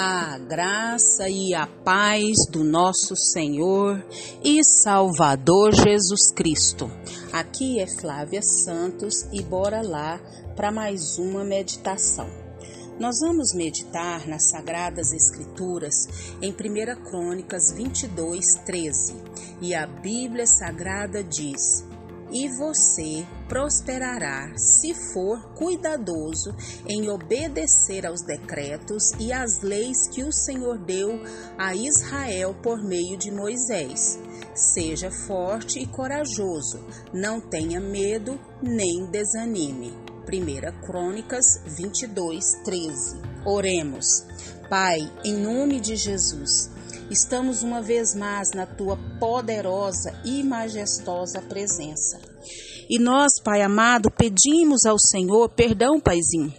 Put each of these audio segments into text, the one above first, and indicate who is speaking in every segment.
Speaker 1: A graça e a paz do nosso Senhor e Salvador Jesus Cristo. Aqui é Flávia Santos e bora lá para mais uma meditação. Nós vamos meditar nas Sagradas Escrituras em 1 Crônicas 22, 13. E a Bíblia Sagrada diz: e você prosperará se for cuidadoso em obedecer aos decretos e às leis que o Senhor deu a Israel por meio de Moisés. Seja forte e corajoso, não tenha medo nem desanime. 1 Crônicas 22, 13. Oremos. Pai, em nome de Jesus, estamos uma vez mais na tua poderosa e majestosa presença. E nós, Pai amado, pedimos ao Senhor perdão, Paizinho.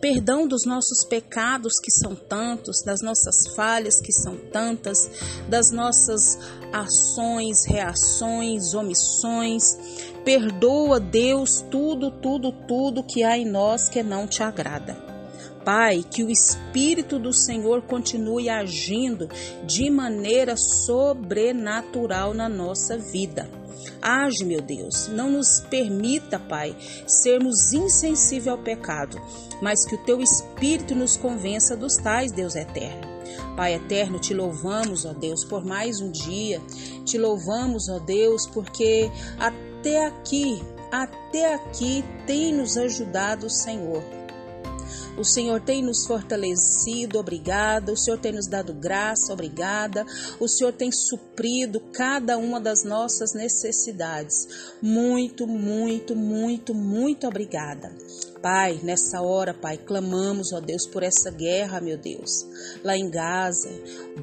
Speaker 1: Perdão dos nossos pecados que são tantos, das nossas falhas que são tantas, das nossas ações, reações, omissões. Perdoa, Deus, tudo, tudo, tudo que há em nós que não te agrada. Pai, que o Espírito do Senhor continue agindo de maneira sobrenatural na nossa vida. Age, meu Deus, não nos permita, Pai, sermos insensíveis ao pecado, mas que o Teu Espírito nos convença dos tais, Deus eterno. Pai eterno, te louvamos, ó Deus, por mais um dia. Te louvamos, ó Deus, porque até aqui, até aqui tem nos ajudado o Senhor. O Senhor tem nos fortalecido, obrigada. O Senhor tem nos dado graça, obrigada. O Senhor tem suprido cada uma das nossas necessidades. Muito, muito, muito, muito obrigada. Pai, nessa hora, Pai, clamamos, ó Deus, por essa guerra, meu Deus, lá em Gaza.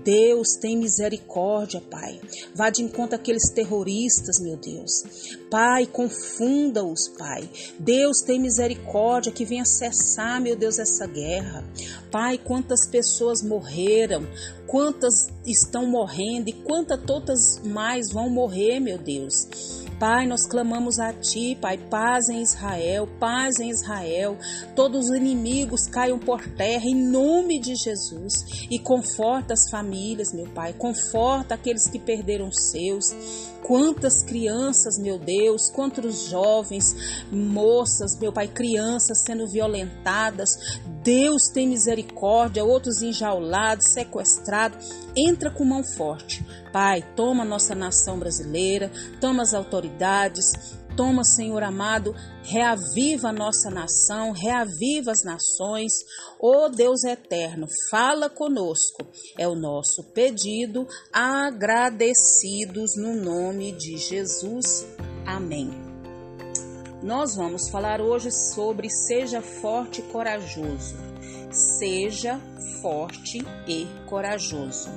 Speaker 1: Deus, tem misericórdia, Pai. Vá de encontro aqueles terroristas, meu Deus. Pai, confunda-os, Pai. Deus, tem misericórdia que venha cessar, meu Deus, essa guerra. Pai, quantas pessoas morreram, quantas estão morrendo e quantas todas mais vão morrer, meu Deus. Pai, nós clamamos a Ti, Pai, paz em Israel, paz em Israel. Todos os inimigos caiam por terra em nome de Jesus e conforta as famílias, meu Pai, conforta aqueles que perderam seus. Quantas crianças, meu Deus, quantos jovens, moças, meu Pai, crianças sendo violentadas. Deus tem misericórdia, outros enjaulados, sequestrados. Entra com mão forte. Pai, toma nossa nação brasileira, toma as autoridades, toma, Senhor amado, reaviva a nossa nação, reaviva as nações. Ó oh Deus eterno, fala conosco. É o nosso pedido, agradecidos no nome de Jesus. Amém. Nós vamos falar hoje sobre seja forte e corajoso. Seja forte e corajoso.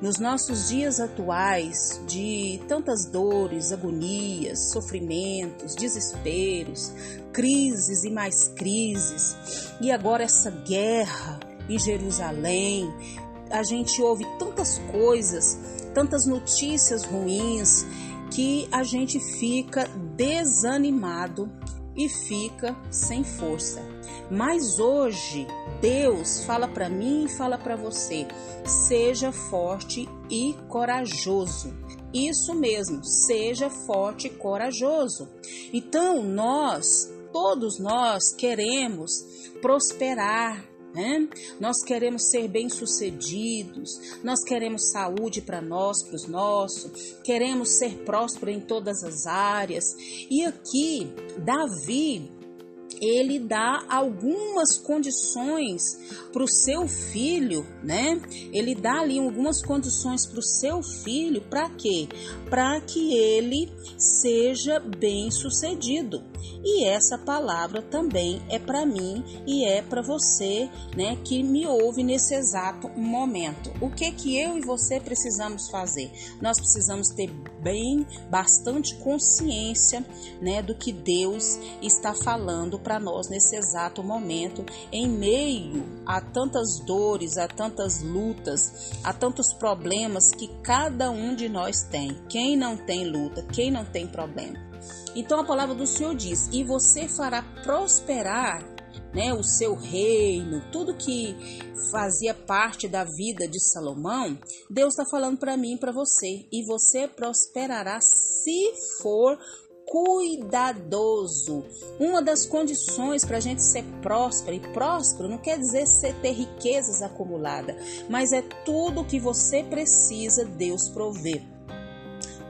Speaker 1: Nos nossos dias atuais, de tantas dores, agonias, sofrimentos, desesperos, crises e mais crises, e agora essa guerra em Jerusalém, a gente ouve tantas coisas, tantas notícias ruins, que a gente fica desanimado e fica sem força. Mas hoje Deus fala para mim e fala para você: seja forte e corajoso. Isso mesmo, seja forte e corajoso. Então, nós, todos nós queremos prosperar, né? Nós queremos ser bem-sucedidos, nós queremos saúde para nós, para os nossos, queremos ser prósperos em todas as áreas. E aqui, Davi ele dá algumas condições para o seu filho, né? Ele dá ali algumas condições para o seu filho, para quê? Para que ele seja bem sucedido. E essa palavra também é para mim e é para você, né, que me ouve nesse exato momento. O que que eu e você precisamos fazer? Nós precisamos ter bem bastante consciência, né, do que Deus está falando para nós nesse exato momento, em meio a tantas dores, a tantas lutas, a tantos problemas que cada um de nós tem. Quem não tem luta, quem não tem problema? Então a palavra do Senhor diz: E você fará prosperar né, o seu reino, tudo que fazia parte da vida de Salomão, Deus está falando para mim e para você. E você prosperará se for cuidadoso. Uma das condições para a gente ser próspero, e próspero não quer dizer ser ter riquezas acumuladas, mas é tudo que você precisa, Deus prover.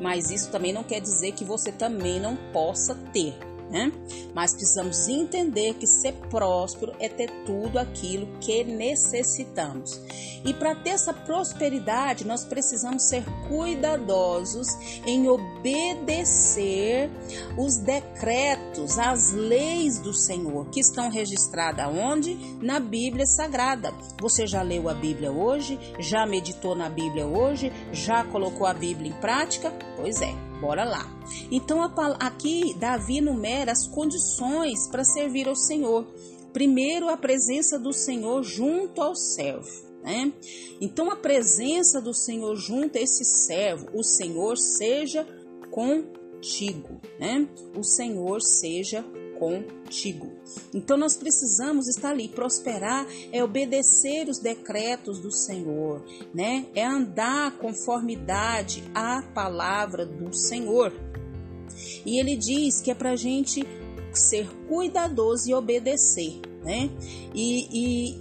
Speaker 1: Mas isso também não quer dizer que você também não possa ter né? Mas precisamos entender que ser próspero é ter tudo aquilo que necessitamos. E para ter essa prosperidade, nós precisamos ser cuidadosos em obedecer os decretos, as leis do Senhor, que estão registradas onde? Na Bíblia Sagrada. Você já leu a Bíblia hoje? Já meditou na Bíblia hoje? Já colocou a Bíblia em prática? Pois é. Bora lá. Então aqui Davi enumera as condições para servir ao Senhor. Primeiro, a presença do Senhor junto ao servo. Né? Então, a presença do Senhor junto a esse servo, o Senhor seja contigo, né? O Senhor seja contigo. Então nós precisamos estar ali, prosperar é obedecer os decretos do Senhor, né? É andar conformidade à palavra do Senhor. E ele diz que é para a gente ser cuidadoso e obedecer né? E,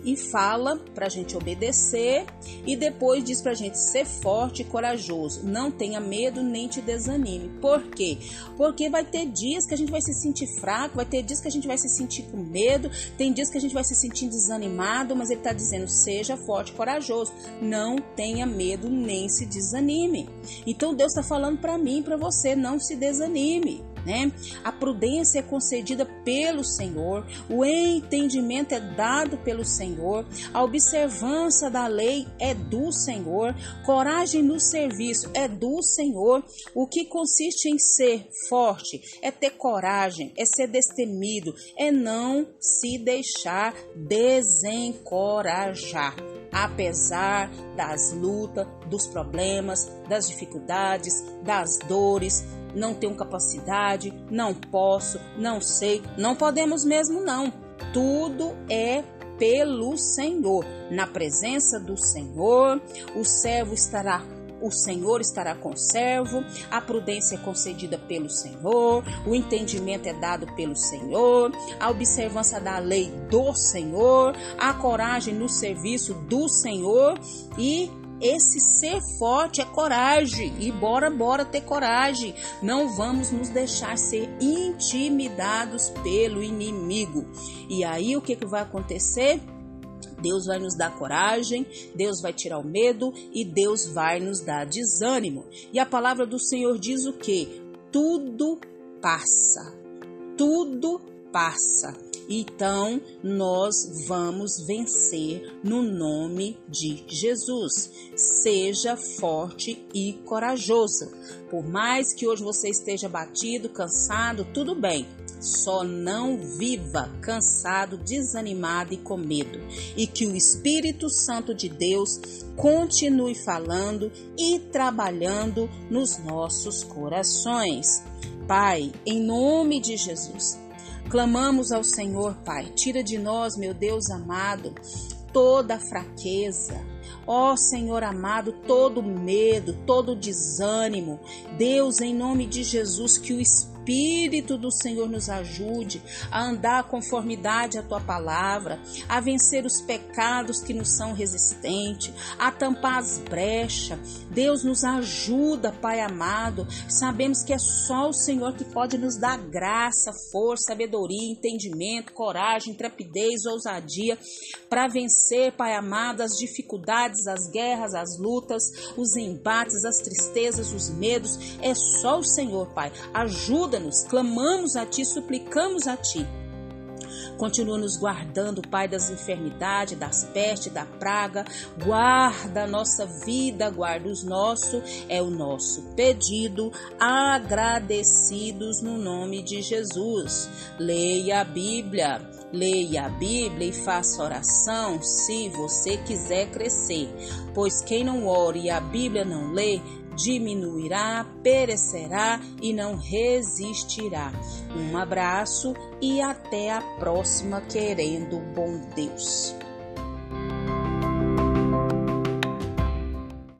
Speaker 1: e, e fala para a gente obedecer e depois diz para a gente ser forte e corajoso. Não tenha medo nem te desanime. Por quê? Porque vai ter dias que a gente vai se sentir fraco, vai ter dias que a gente vai se sentir com medo, tem dias que a gente vai se sentir desanimado, mas ele está dizendo: seja forte e corajoso. Não tenha medo nem se desanime. Então Deus está falando para mim, para você, não se desanime né? A prudência é concedida pelo Senhor, o entendimento é dado pelo Senhor, a observância da lei é do Senhor, coragem no serviço é do Senhor. O que consiste em ser forte é ter coragem, é ser destemido, é não se deixar desencorajar apesar das lutas, dos problemas, das dificuldades, das dores, não tenho capacidade, não posso, não sei, não podemos mesmo não. Tudo é pelo Senhor. Na presença do Senhor, o servo estará o Senhor estará com o servo, a prudência é concedida pelo Senhor, o entendimento é dado pelo Senhor, a observância da lei do Senhor, a coragem no serviço do Senhor. E esse ser forte é coragem. E bora, bora ter coragem. Não vamos nos deixar ser intimidados pelo inimigo. E aí o que, que vai acontecer? Deus vai nos dar coragem, Deus vai tirar o medo e Deus vai nos dar desânimo. E a palavra do Senhor diz o que? Tudo passa. Tudo passa. Então nós vamos vencer no nome de Jesus. Seja forte e corajoso. Por mais que hoje você esteja batido, cansado, tudo bem. Só não viva cansado, desanimado e com medo. E que o Espírito Santo de Deus continue falando e trabalhando nos nossos corações. Pai, em nome de Jesus, Clamamos ao Senhor, Pai, tira de nós, meu Deus amado, toda fraqueza. Ó Senhor amado, todo medo, todo desânimo. Deus, em nome de Jesus, que o Espírito Espírito do Senhor nos ajude a andar conformidade à tua palavra, a vencer os pecados que nos são resistentes, a tampar as brechas. Deus nos ajuda, Pai amado. Sabemos que é só o Senhor que pode nos dar graça, força, sabedoria, entendimento, coragem, intrepidez, ousadia para vencer, Pai amado, as dificuldades, as guerras, as lutas, os embates, as tristezas, os medos. É só o Senhor, Pai. Ajuda ajuda-nos, clamamos a Ti, suplicamos a Ti. Continua nos guardando, Pai, das enfermidades, das pestes, da praga. Guarda a nossa vida, guarda os nossos. É o nosso pedido, agradecidos no nome de Jesus. Leia a Bíblia. Leia a Bíblia e faça oração se você quiser crescer, pois quem não ore e a Bíblia não lê, diminuirá, perecerá e não resistirá. Um abraço e até a próxima, querendo bom Deus.